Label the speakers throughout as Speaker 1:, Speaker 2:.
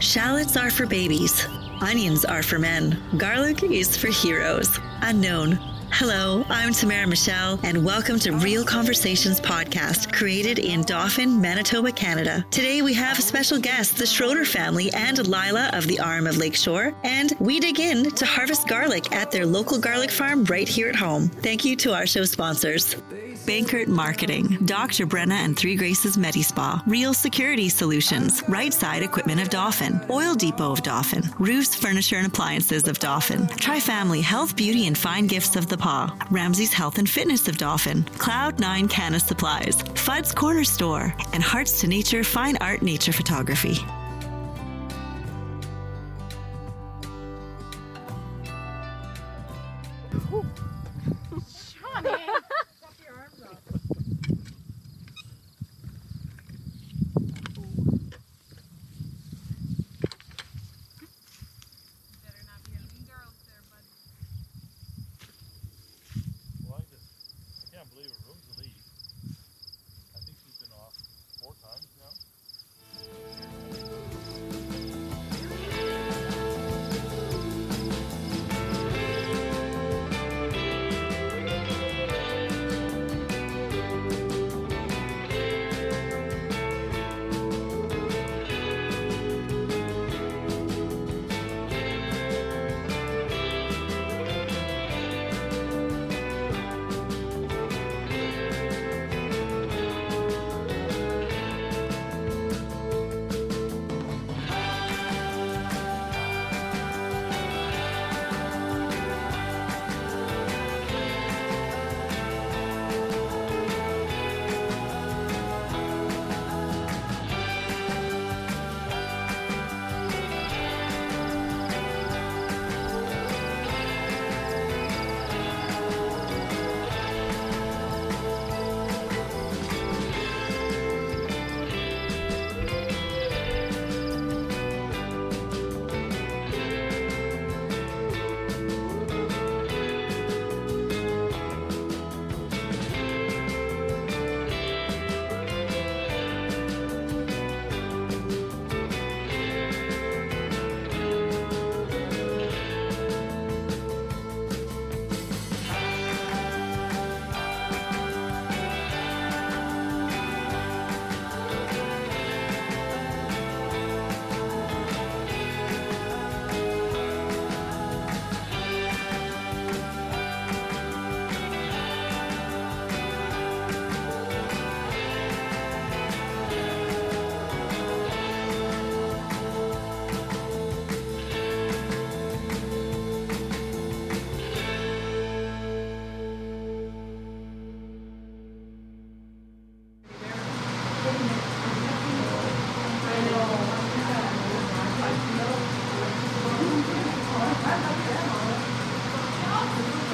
Speaker 1: Shallots are for babies. Onions are for men. Garlic is for heroes. Unknown. Hello, I'm Tamara Michelle, and welcome to Real Conversations podcast, created in Dauphin, Manitoba, Canada. Today we have a special guest, the Schroeder family and Lila of the RM of Lakeshore, and we dig in to harvest garlic at their local garlic farm right here at home. Thank you to our show sponsors. Bankert Marketing, Dr. Brenna and Three Graces Medispa, Real Security Solutions, Right Side Equipment of Dauphin, Oil Depot of Dauphin, Roofs, Furniture and Appliances of Dauphin, Tri Family Health, Beauty and Fine Gifts of the Paw, Ramsey's Health and Fitness of Dauphin, Cloud Nine Canna Supplies, Fudd's Corner Store, and Hearts to Nature Fine Art Nature Photography.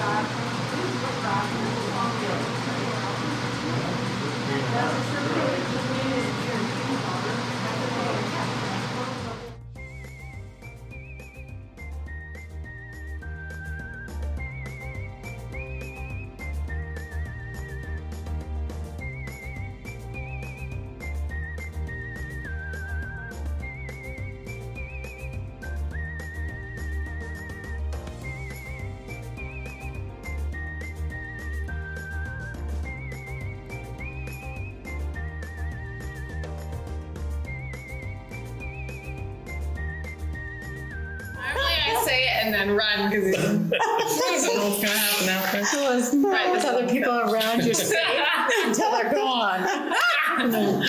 Speaker 2: Normally I say it and then run because it's what's gonna happen after.
Speaker 3: Right, with other people around you safe until they're gone.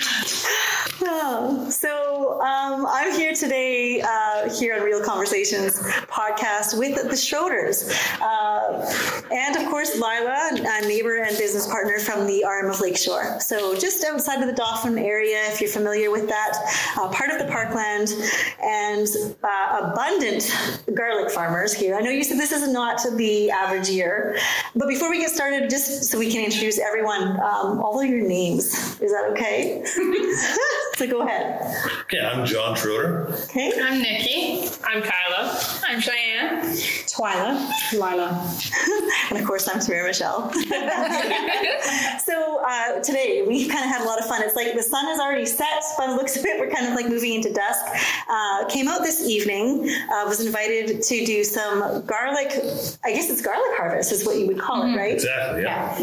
Speaker 1: Oh, so um, I'm here today, uh, here on Real Conversations podcast with the Schroeders. Uh, and of course, Lila, a neighbor and business partner from the RM of Lakeshore. So just outside of the Dauphin area, if you're familiar with that, uh, part of the parkland, and uh, abundant garlic farmers here. I know you said this is not the average year, but before we get started, just so we can introduce everyone, um, all of your names. Is that okay? So go ahead.
Speaker 4: Okay, I'm John Schroeder.
Speaker 1: Okay.
Speaker 2: I'm Nikki. I'm Kyla. I'm Cheyenne.
Speaker 3: Twyla. Lila.
Speaker 1: And of course, I'm Tamara Michelle. so uh, today we kind of had a lot of fun. It's like the sun is already set by the looks of it. We're kind of like moving into dusk. Uh, came out this evening. Uh, was invited to do some garlic. I guess it's garlic harvest is what you would call it, right?
Speaker 4: Exactly, yeah.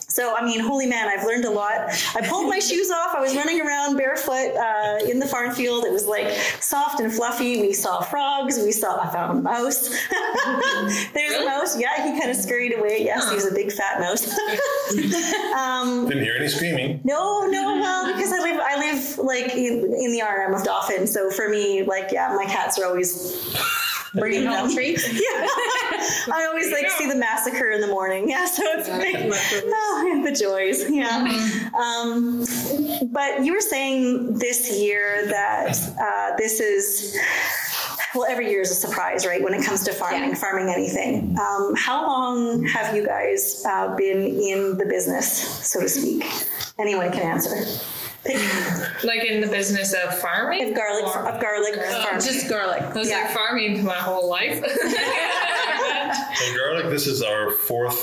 Speaker 1: So, I mean, holy man, I've learned a lot. I pulled my shoes off. I was running around barefoot uh, in the farm field. It was like soft and fluffy. We saw frogs. We saw, I found a mouse. There's a mouse. Yeah, he kind of scurried away. Yes, he was a big fat mouse. um,
Speaker 4: Didn't hear any screaming.
Speaker 1: no, no, well, because I live, I live like in, in the RM of Dauphin. So for me, like, yeah, my cats are always
Speaker 3: Bringing home treats.
Speaker 1: yeah. I always like see the massacre in the morning. Yeah, so it's like, oh, the joys. Yeah. Um, but you were saying this year that uh, this is. Well, every year is a surprise, right? When it comes to farming,
Speaker 3: Yeah.
Speaker 1: farming anything. Um, how long have you guys uh, been in the business, so to speak? Anyone can answer.
Speaker 2: Like in the business of farming?
Speaker 1: of garlic,
Speaker 2: Or-
Speaker 1: of garlic farming.
Speaker 3: Just garlic.
Speaker 2: I was
Speaker 1: Yeah.
Speaker 2: like farming my whole life.
Speaker 4: So garlic, this is our fourth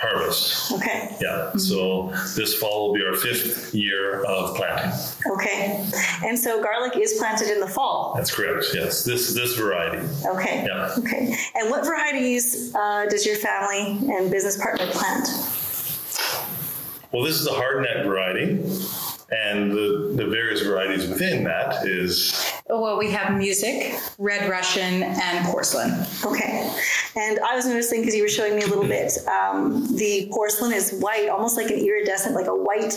Speaker 4: harvest.
Speaker 1: okay.
Speaker 4: Yeah, so this fall will be our fifth year of planting.
Speaker 1: Okay. And so garlic is planted in the fall.
Speaker 4: That's correct, yes. This this variety.
Speaker 1: Okay.
Speaker 4: Yeah.
Speaker 1: Okay. And what varieties uh, does your family and business partner plant?
Speaker 4: Well, this is a hard neck variety, and the, the various varieties within that is
Speaker 3: Well, we have music, red Russian, and porcelain.
Speaker 1: Okay. And I was noticing because you were showing me a little bit, um, the porcelain is white, almost like an iridescent, like a white,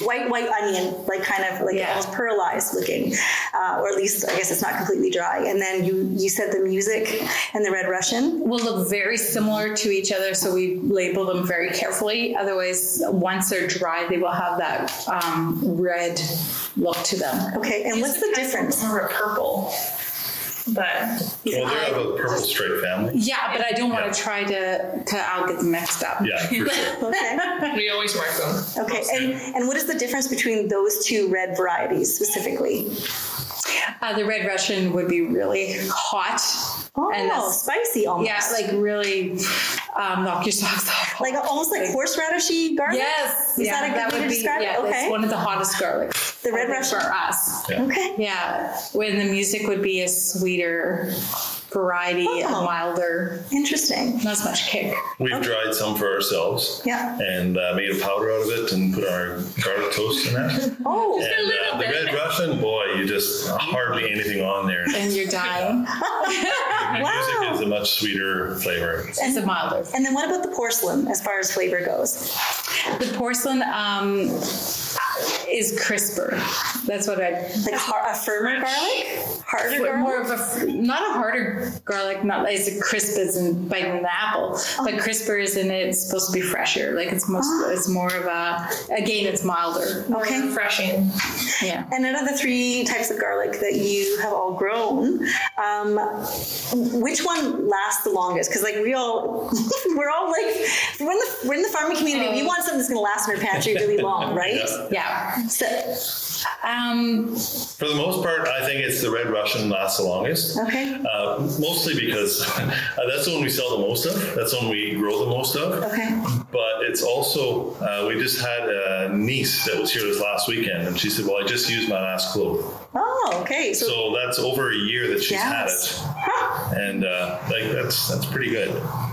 Speaker 1: white, white onion, like kind of like
Speaker 3: Yeah.
Speaker 1: almost pearlized looking, uh, or at least I guess it's not completely dry. And then you you said the music and the red Russian.
Speaker 3: Will look very similar to each other, so we label them very carefully. Otherwise, once they're dry, they will have that um, red look to them.
Speaker 1: Okay. And what's the difference?
Speaker 2: More of purple. But
Speaker 4: well, they're of a purple stripe family.
Speaker 3: Yeah, but I don't want to try to, to I'll get them mixed up.
Speaker 4: Yeah, for sure.
Speaker 1: Okay.
Speaker 2: we always mark them.
Speaker 1: Okay. And and what is the difference between those two red varieties specifically?
Speaker 3: Uh, the red Russian would be really hot.
Speaker 1: Oh,
Speaker 3: and that's-
Speaker 1: spicy almost.
Speaker 3: Yeah, like really um, knock your socks off.
Speaker 1: like almost like horseradishy garlic.
Speaker 3: yes,
Speaker 1: Is
Speaker 3: yeah,
Speaker 1: that a good way to
Speaker 3: would be
Speaker 1: describe it?
Speaker 3: yeah,
Speaker 1: Okay.
Speaker 3: It's one of the hottest garlics.
Speaker 1: The red rush
Speaker 3: for us.
Speaker 4: Yeah.
Speaker 1: Okay.
Speaker 3: Yeah, when the music would be a sweeter variety,
Speaker 1: Oh.
Speaker 3: and milder,
Speaker 1: Interesting.
Speaker 3: not as much kick.
Speaker 4: We've dried some for ourselves.
Speaker 1: Yeah.
Speaker 4: And uh, made a powder out of it and put our garlic toast in that.
Speaker 1: Oh.
Speaker 4: And uh, the red Russian, boy, you just hardly anything on there.
Speaker 3: And you're dying.
Speaker 4: The music is a much sweeter flavor.
Speaker 3: And, It's a milder.
Speaker 1: And then what about the porcelain as far as flavor goes?
Speaker 3: The porcelain um, is crisper. That's what I
Speaker 1: Like har- a firmer garlic? Harder garlic?
Speaker 3: more of a not a harder garlic, not as crisp as in biting an apple, but crisper is in it. it's supposed to be fresher. Like it's most it's more of a again it's milder.
Speaker 1: Okay.
Speaker 2: Refreshing.
Speaker 3: Yeah.
Speaker 1: And out of the three types of garlic that you have all grown, um, which one lasts the longest? Because like we all, we're all like, we're in the we're in the farming community. We want something that's going to last in our pantry really long, right?
Speaker 4: Yeah.
Speaker 3: Yeah.
Speaker 1: So,
Speaker 3: Um,
Speaker 4: For the most part, I think it's the red Russian lasts the longest.
Speaker 1: okay.
Speaker 4: Uh, mostly because uh, that's the one we sell the most of. That's the one we grow the most of.
Speaker 1: Okay.
Speaker 4: But it's also, uh, we just had a niece that was here this last weekend, and she said, Well, I just used my last clove.
Speaker 1: Oh, okay. So,
Speaker 4: So that's over a year that she's
Speaker 1: Yes.
Speaker 4: had it. And uh, like that's that's pretty good.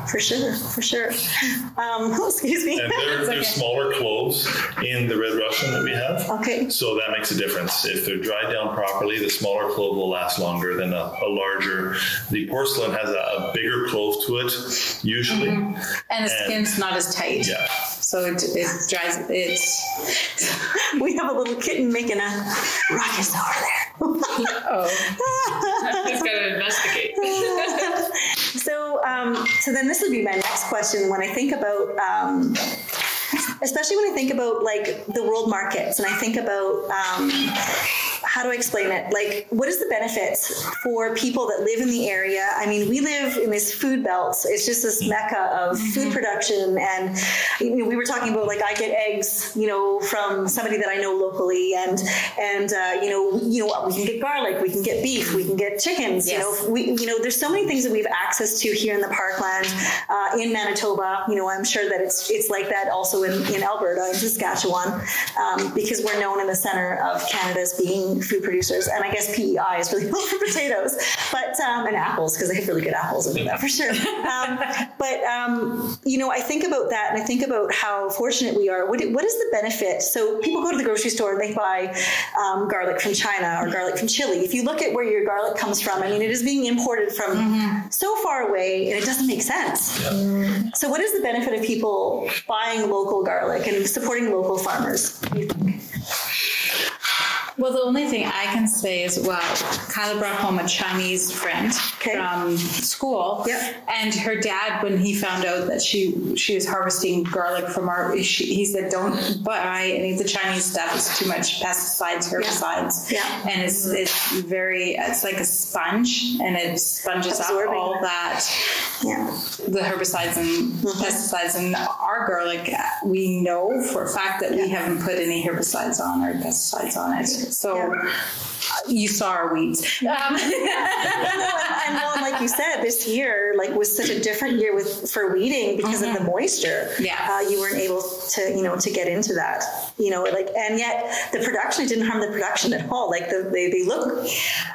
Speaker 1: For sure, for sure. Um, excuse me.
Speaker 4: And there, there's smaller cloves in the red Russian that we have.
Speaker 1: Okay.
Speaker 4: So that makes a difference. If they're dried down properly, the smaller clove will last longer than a, a larger. The porcelain has a, a bigger clove to it, usually.
Speaker 1: Mm-hmm.
Speaker 3: and the skin's not as tight.
Speaker 4: Yeah.
Speaker 3: So it, it dries. It's
Speaker 1: We have a little kitten making a ruckus over there.
Speaker 3: oh
Speaker 2: Just gotta investigate.
Speaker 1: So, um, so then this would be my next question. When I think about, um, especially when I think about like the world markets, and I think about um, how do I explain it? Like, what is the benefits for people that live in the area? I mean, we live in this food belt. It's just this mecca of food production, and you know, we were talking about like I get eggs, you know, from somebody that I know locally, and and uh, you know, you know, we can get garlic, we can get beef, we can get chickens. You know, we you know, there's so many things that we have access to here in the parkland, uh, in Manitoba. You know, I'm sure that it's it's like that also in, in Alberta and Saskatchewan, um, because we're known in the center of Canada as being food producers. And I guess PEI is really known for potatoes, but um, and apples because they have really good apples in that for sure. Um, but um, you know, I think about that and I think about how fortunate we are. What, what is the benefit? So people go to the grocery store and they buy um, garlic from China or garlic from Chile. If you look at where your garlic comes from, I mean, it is being imported from so far away, and it doesn't make sense. So, what is the benefit of people buying local garlic and supporting local farmers?
Speaker 3: Well, the only thing I can say is, well, Kyla brought home a Chinese friend
Speaker 1: Okay.
Speaker 3: from school,
Speaker 1: Yep.
Speaker 3: and her dad, when he found out that she she was harvesting garlic from our, she, he said, "Don't buy any of the Chinese stuff. It's too much pesticides, herbicides,
Speaker 1: Yeah.
Speaker 3: and it's it's very it's like a sponge, and it sponges
Speaker 1: Absorbing.
Speaker 3: up all that
Speaker 1: Yeah.
Speaker 3: the herbicides and mm-hmm. pesticides in our garlic, we know for a fact that we haven't put any herbicides on or pesticides on it. So
Speaker 1: Yeah.
Speaker 3: uh, you saw our weeds. Um,
Speaker 1: and well, like you said, this year like was such a different year with for weeding because of the moisture.
Speaker 3: Yeah.
Speaker 1: uh, you weren't able to you know to get into that. You know, like and yet the production it didn't harm the production at all. Like the, they they look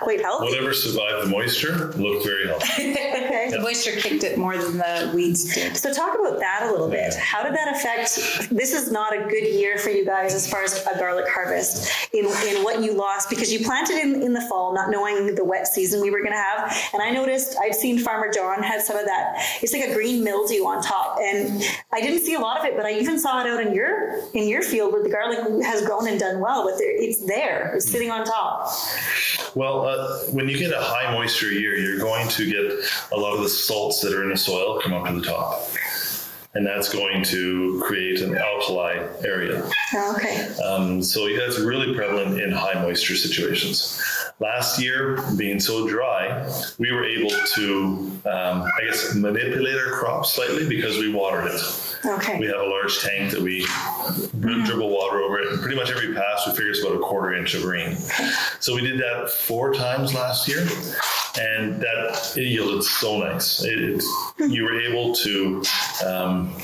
Speaker 1: quite healthy.
Speaker 4: Whatever survived the moisture looked very healthy.
Speaker 1: Okay.
Speaker 3: the moisture kicked it more than the weeds did.
Speaker 1: So talk about that a little bit. How did that affect? This is not a good year for you guys as far as a garlic harvest in, in what you lost because you planted in, in the fall, not knowing the wet season we were going to have. And I noticed I'd seen Farmer John had some of that. It's like a green mildew on top, and I didn't see a lot of it, but I even saw it out in your in your field where the garlic has grown and done well. But it's there, it's sitting on top.
Speaker 4: Well, uh, when you get a high moisture year, you're going to get a lot of the salts that are in the soil come up to the top. And that's going to create an alkali area.
Speaker 1: Oh, okay.
Speaker 4: Um, so that's really prevalent in high moisture situations. Last year, being so dry, we were able to, um, I guess, manipulate our crop slightly because we watered it.
Speaker 1: Okay.
Speaker 4: We have a large tank that we dribble water over it. Pretty much every pass, we figure it's about a quarter inch of rain. So we did that four times last year, and that it yielded so nice. It, it, you were able to um,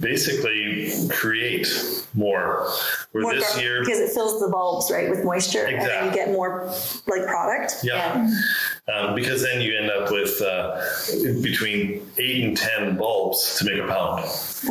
Speaker 4: basically create more. Where
Speaker 1: More
Speaker 4: this
Speaker 1: gar-
Speaker 4: year,
Speaker 1: because it fills the bulbs right with moisture, and then you get more like product.
Speaker 4: yeah. Um, because then you end up with uh, between eight and ten bulbs to make a pound.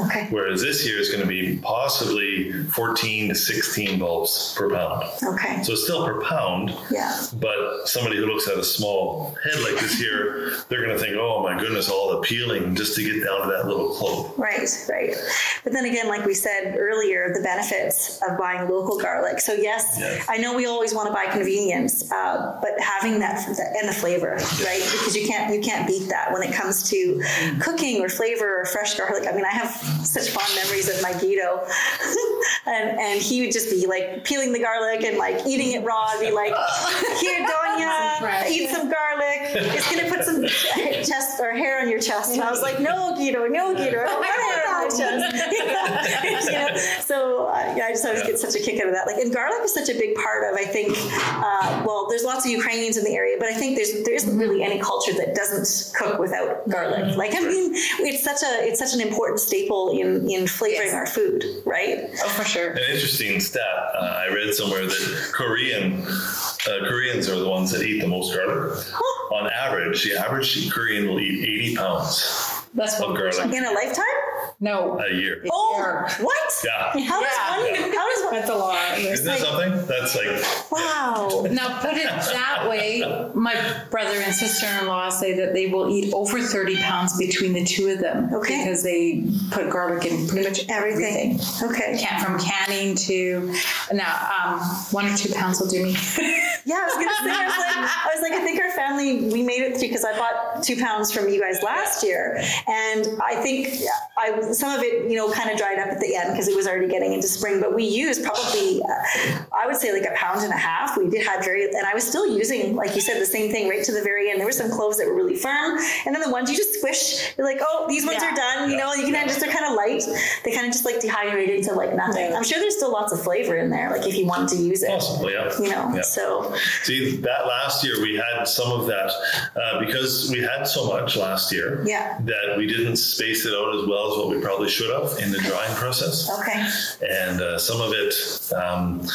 Speaker 1: Okay.
Speaker 4: Whereas this year is going to be possibly 14 to 16 bulbs per pound.
Speaker 1: Okay.
Speaker 4: So it's still per pound,
Speaker 1: Yeah.
Speaker 4: but somebody who looks at a small head like this here, they're going to think, oh my goodness, all the peeling just to get down to that little clove.
Speaker 1: Right, right. But then again, like we said earlier, the benefits of buying local garlic. So yes,
Speaker 4: Yeah.
Speaker 1: I know we always want to buy convenience, uh, but having that and the flavor, right? Because you can't you can't beat that when it comes to cooking or flavor or fresh garlic. I mean, I have such fond memories of my Gido, and and he would just be like peeling the garlic and like eating it raw. And be like, "Here, Donya, eat some garlic. It's gonna put some chest or hair on your chest." And I was like, "No, Gido, no, Gido, I don't want hair on my you know? So uh, yeah, I just always get such a kick out of that. Like, and garlic is such a big part of. I think. Uh, well, there's lots of Ukrainians in the area, but I think there's there isn't really any culture that doesn't cook without garlic. Like, I mean, it's such a it's such an important staple in in flavoring our food, right?
Speaker 3: Oh, for sure.
Speaker 4: An interesting stat uh, I read somewhere that Korean uh, Koreans are the ones that eat the most garlic. On average, the average Korean will eat 80 pounds
Speaker 3: That's
Speaker 4: of
Speaker 3: what
Speaker 4: garlic
Speaker 1: In a lifetime?
Speaker 3: No.
Speaker 4: a year.
Speaker 1: Oh,
Speaker 3: Yeah.
Speaker 1: what?
Speaker 4: Yeah.
Speaker 1: How does
Speaker 3: Yeah.
Speaker 1: one? How does one?
Speaker 3: That's a lot.
Speaker 4: Isn't that something? That's like,
Speaker 1: Wow.
Speaker 3: Now, put it that way, my brother and sister in law say that they will eat over 30 pounds between the two of them.
Speaker 1: Okay.
Speaker 3: Because they put garlic in pretty much
Speaker 1: Everything.
Speaker 3: everything.
Speaker 1: Okay.
Speaker 3: Can, from canning to, now, um, one or two pounds will do me.
Speaker 1: Yeah, I was gonna say. I was like, I was like, I think our family we made it through because I bought two pounds from you guys last year, and I think I some of it you know kind of dried up at the end because it was already getting into spring. But we used probably uh, I would say like a pound and a half. We did had very, and I was still using, like you said, the same thing right to the very end. There were some cloves that were really firm, and then the ones you just squish, you're like, oh, these ones
Speaker 3: Yeah.
Speaker 1: are done. You know, you can just they're kind of light. They kind of just like dehydrate into like nothing. I'm sure there's still lots of flavor in there, like if you wanted to use it.
Speaker 4: Possibly, yeah.
Speaker 1: You know,
Speaker 4: Yeah.
Speaker 1: so
Speaker 4: See, that last year we had some of that uh, because we had so much last year
Speaker 1: Yeah.
Speaker 4: that we didn't space it out as well as what we probably should have in the drying process.
Speaker 1: okay.
Speaker 4: And uh, some of it, um,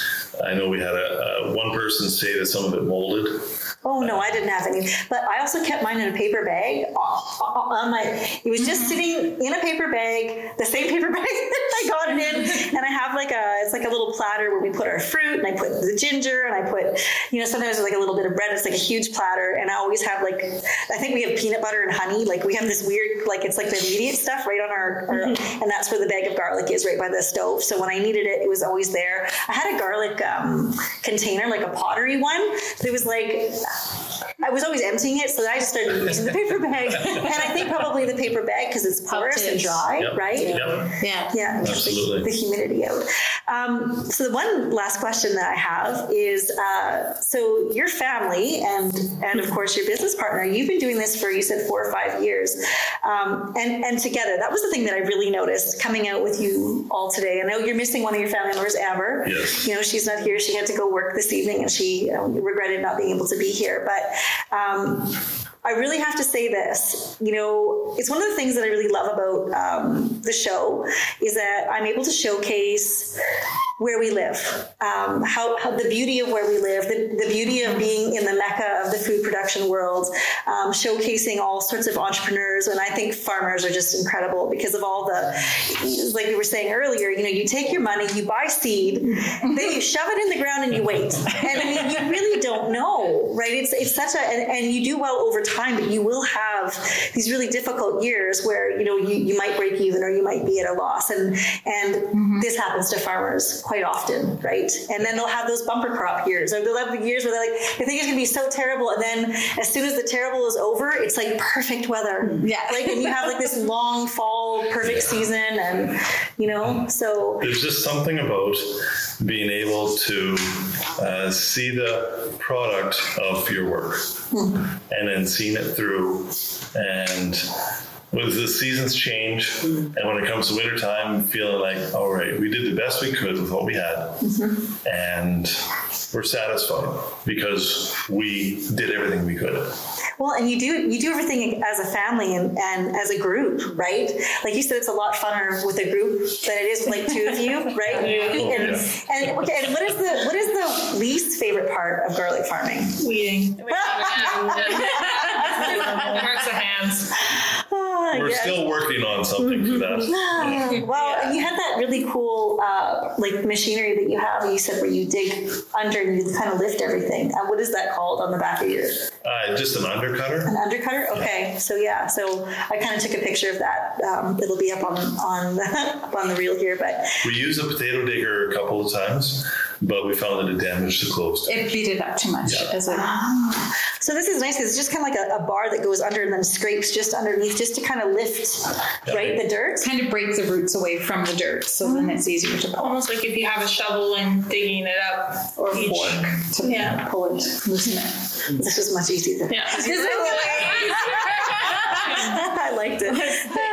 Speaker 4: I know we had a, a one person say that some of it molded.
Speaker 1: Oh no, I didn't have any. But I also kept mine in a paper bag uh, uh, uh um, on my. It was just mm-hmm. sitting in a paper bag, the same paper bag that I got it in, and I have like a. It's like a little platter where we put our fruit, and I put the ginger, and I put, you know, sometimes there's like a little bit of bread. It's like a huge platter, and I always have like, I think we have peanut butter and honey. Like we have this weird, like it's like the immediate stuff right on our, our mm-hmm. and that's where the bag of garlic is, right by the stove. So when I needed it, it was always there. I had a garlic um, container, like a pottery one, but it was like yeah. I was always emptying it, so I just started using the paper bag. and I think probably the paper bag because it's porous and dry,
Speaker 4: Yep.
Speaker 1: right?
Speaker 4: Yep.
Speaker 3: Yeah.
Speaker 1: Yeah, it keeps the,
Speaker 4: Absolutely.
Speaker 1: the humidity out. Um, so the one last question that I have is: uh, so your family and and of course your business partner, you've been doing this for you said four or five years, um, and and together. That was the thing that I really noticed coming out with you all today. I know you're missing one of your family members, Amber.
Speaker 4: Yes.
Speaker 1: You know she's not here. She had to go work this evening, and she um, regretted not being able to be here. But um, I really have to say this. You know, it's one of the things that I really love about um, the show is that I'm able to showcase where we live, um, how, how the beauty of where we live, the, the beauty of being in the mecca of the food production world, um, showcasing all sorts of entrepreneurs. And I think farmers are just incredible because of all the, like we were saying earlier, you know, you take your money, you buy seed, then you shove it in the ground and you wait. And I mean, you really don't know, right? It's, it's such a, and, and you do well over time, but you will have these really difficult years where, you know, you, you might break even or you might be at a loss. And, and this happens to farmers quite often, right? And then they'll have those bumper crop years or they'll have the years where they're like, they think it's gonna be so terrible. And then as soon as the terrible is over, it's like perfect weather.
Speaker 3: Yeah.
Speaker 1: Like, and you have like this long fall, perfect season and, you know, so
Speaker 4: There's just something about being able to uh, see the product of your work and then seeing it through. And with the seasons change, and when it comes to wintertime, feeling like, all right, we did the best we could with what we had, mm-hmm. and we're satisfied because we did everything we could.
Speaker 1: Well, and you do you do everything as a family and, and as a group, right? Like you said, it's a lot funner with a group than it is with like two of you, right?
Speaker 4: Oh,
Speaker 1: And,
Speaker 4: yeah.
Speaker 1: and okay, and what is the what is the least favorite part of garlic farming?
Speaker 2: Weeding. Hurts the hands.
Speaker 1: Ah,
Speaker 4: We're
Speaker 1: yes.
Speaker 4: still working on something for that.
Speaker 1: Ah, well, and you had that really cool uh, like machinery that you have. You said where you dig under and you kind of lift everything. Uh, what is that called on the back of your
Speaker 4: Uh, just an undercutter.
Speaker 1: an undercutter? Okay, so yeah, so I kind of took a picture of that. Um, it'll be up on on up on the reel here, but
Speaker 4: We use a potato digger a couple of times, but we found that it damaged the cloves.
Speaker 3: It beat it up too much
Speaker 4: Yeah.
Speaker 3: as a ah.
Speaker 1: So this is nice because it's just kind of like a, a bar that goes under and then scrapes just underneath, just to kind of lift, right, the dirt.
Speaker 3: kind of break the roots away from the dirt, so then it's easier to pull
Speaker 2: Almost like if you have a shovel and digging it up.
Speaker 3: or
Speaker 2: each-
Speaker 3: fork to
Speaker 2: Yeah.
Speaker 3: pull it, loosen it.
Speaker 1: This is much easier.
Speaker 2: Yeah.
Speaker 1: I liked it.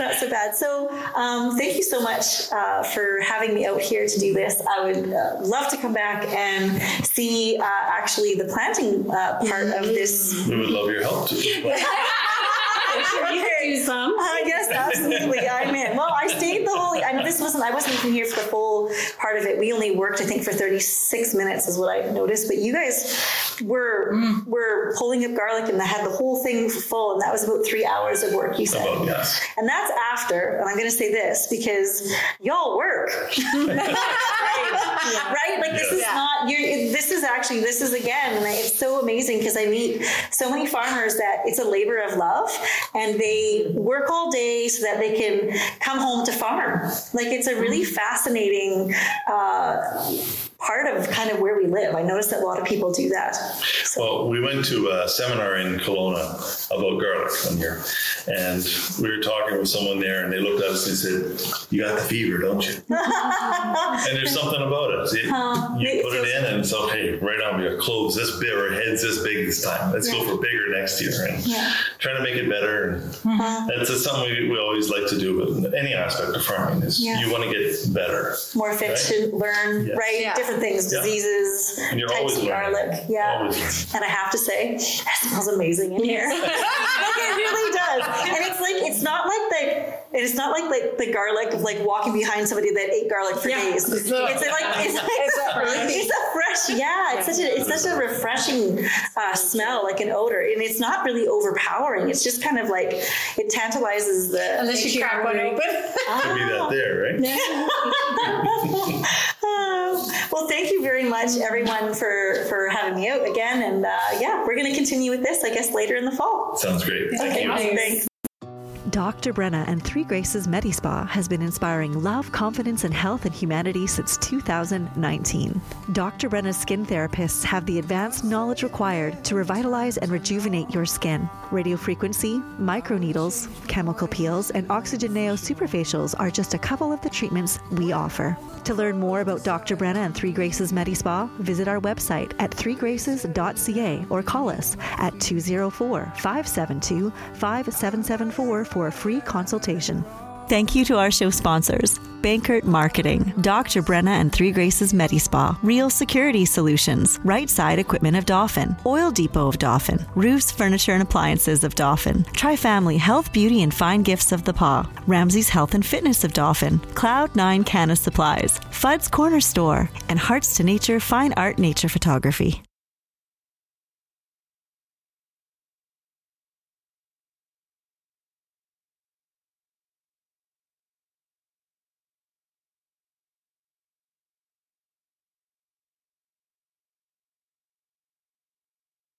Speaker 1: Not so bad. So um, thank you so much uh, for having me out here to do this. I would uh, love to come back and see uh, actually the planting uh, part of this.
Speaker 4: We would love your help too.
Speaker 1: do some. Uh, yes, absolutely. I'm in. Well, I stayed the whole. I know this wasn't. I wasn't even here for the full part of it. We only worked, I think, for 36 minutes, is what I noticed. But you guys were were pulling up garlic and I had the whole thing full, and that was about three hours of work. You said.
Speaker 4: About, yes.
Speaker 1: And that's after, and I'm going to say this because y'all work, right? Like this is
Speaker 3: Yeah.
Speaker 1: not. You're, this is actually this is again, and it's so amazing because I meet so many farmers that it's a labor of love, and they work all day so that they can come home to farm. Like it's a really fascinating. Uh, part of kind of where we live. I noticed that a lot of people do that. So,
Speaker 4: Well, we went to a seminar in Kelowna about garlic one year, and we were talking with someone there, and they looked at us and said, "You got the fever, don't you?" and there's something about it. It- you put it
Speaker 1: feels-
Speaker 4: in, and it's okay. Right on, your cloves this big our heads this big this time. Let's go for bigger next year, and
Speaker 1: Yeah.
Speaker 4: trying to make it better. And uh-huh. that's just something we, we always like to do. But any aspect of farming is
Speaker 1: Yeah.
Speaker 4: you want to get better.
Speaker 1: more efficient, learn,
Speaker 4: Yeah.
Speaker 1: right?
Speaker 3: Yeah.
Speaker 1: Different things,
Speaker 4: Yeah.
Speaker 1: diseases,
Speaker 4: And you're
Speaker 1: types
Speaker 4: always
Speaker 1: of
Speaker 4: learning.
Speaker 1: garlic. Yeah.
Speaker 4: Always.
Speaker 1: And I have to say, it smells amazing in here. like it really does. And it's like it's not like the it's not like like the garlic of like walking behind somebody that ate garlic for
Speaker 3: Yeah.
Speaker 1: days. It's like it's, it's, a, it's a fresh, yeah. It's such a it's such a refreshing uh, smell, like an odor, and it's not really overpowering. It's just kind of like it tantalizes the.
Speaker 3: Unless you crack one open.
Speaker 4: Could be that there, right?
Speaker 1: Oh, well, thank you very much, everyone, for for having me out again. And uh, yeah, we're going to continue with this, I guess, later in the fall.
Speaker 4: Sounds great. Thank
Speaker 1: Okay,
Speaker 4: you.
Speaker 1: awesome. Thanks.
Speaker 5: Dr. Brenna and Three Graces MediSpa has been inspiring love, confidence, and health in humanity since 2019. Dr. Brenna's skin therapists have the advanced knowledge required to revitalize and rejuvenate your skin. Radiofrequency, microneedles, chemical peels, and oxygen neo superfacials are just a couple of the treatments we offer. To learn more about Dr. Brenna and Three Graces MediSpa, visit our website at threegraces.ca or call us at 204 572 5774 for a free consultation. Thank you to our show sponsors Bankert Marketing, Dr. Brenna and Three Graces MediSpa, Real Security Solutions, Right Side Equipment of Dauphin, Oil Depot of Dauphin, Roofs, Furniture and Appliances of Dauphin, Tri-Family Health, Beauty and Fine Gifts of the Paw, Ramsey's Health and Fitness of Dauphin, Cloud Nine Canna Supplies, Fudd's Corner Store, and Hearts to Nature Fine Art Nature Photography.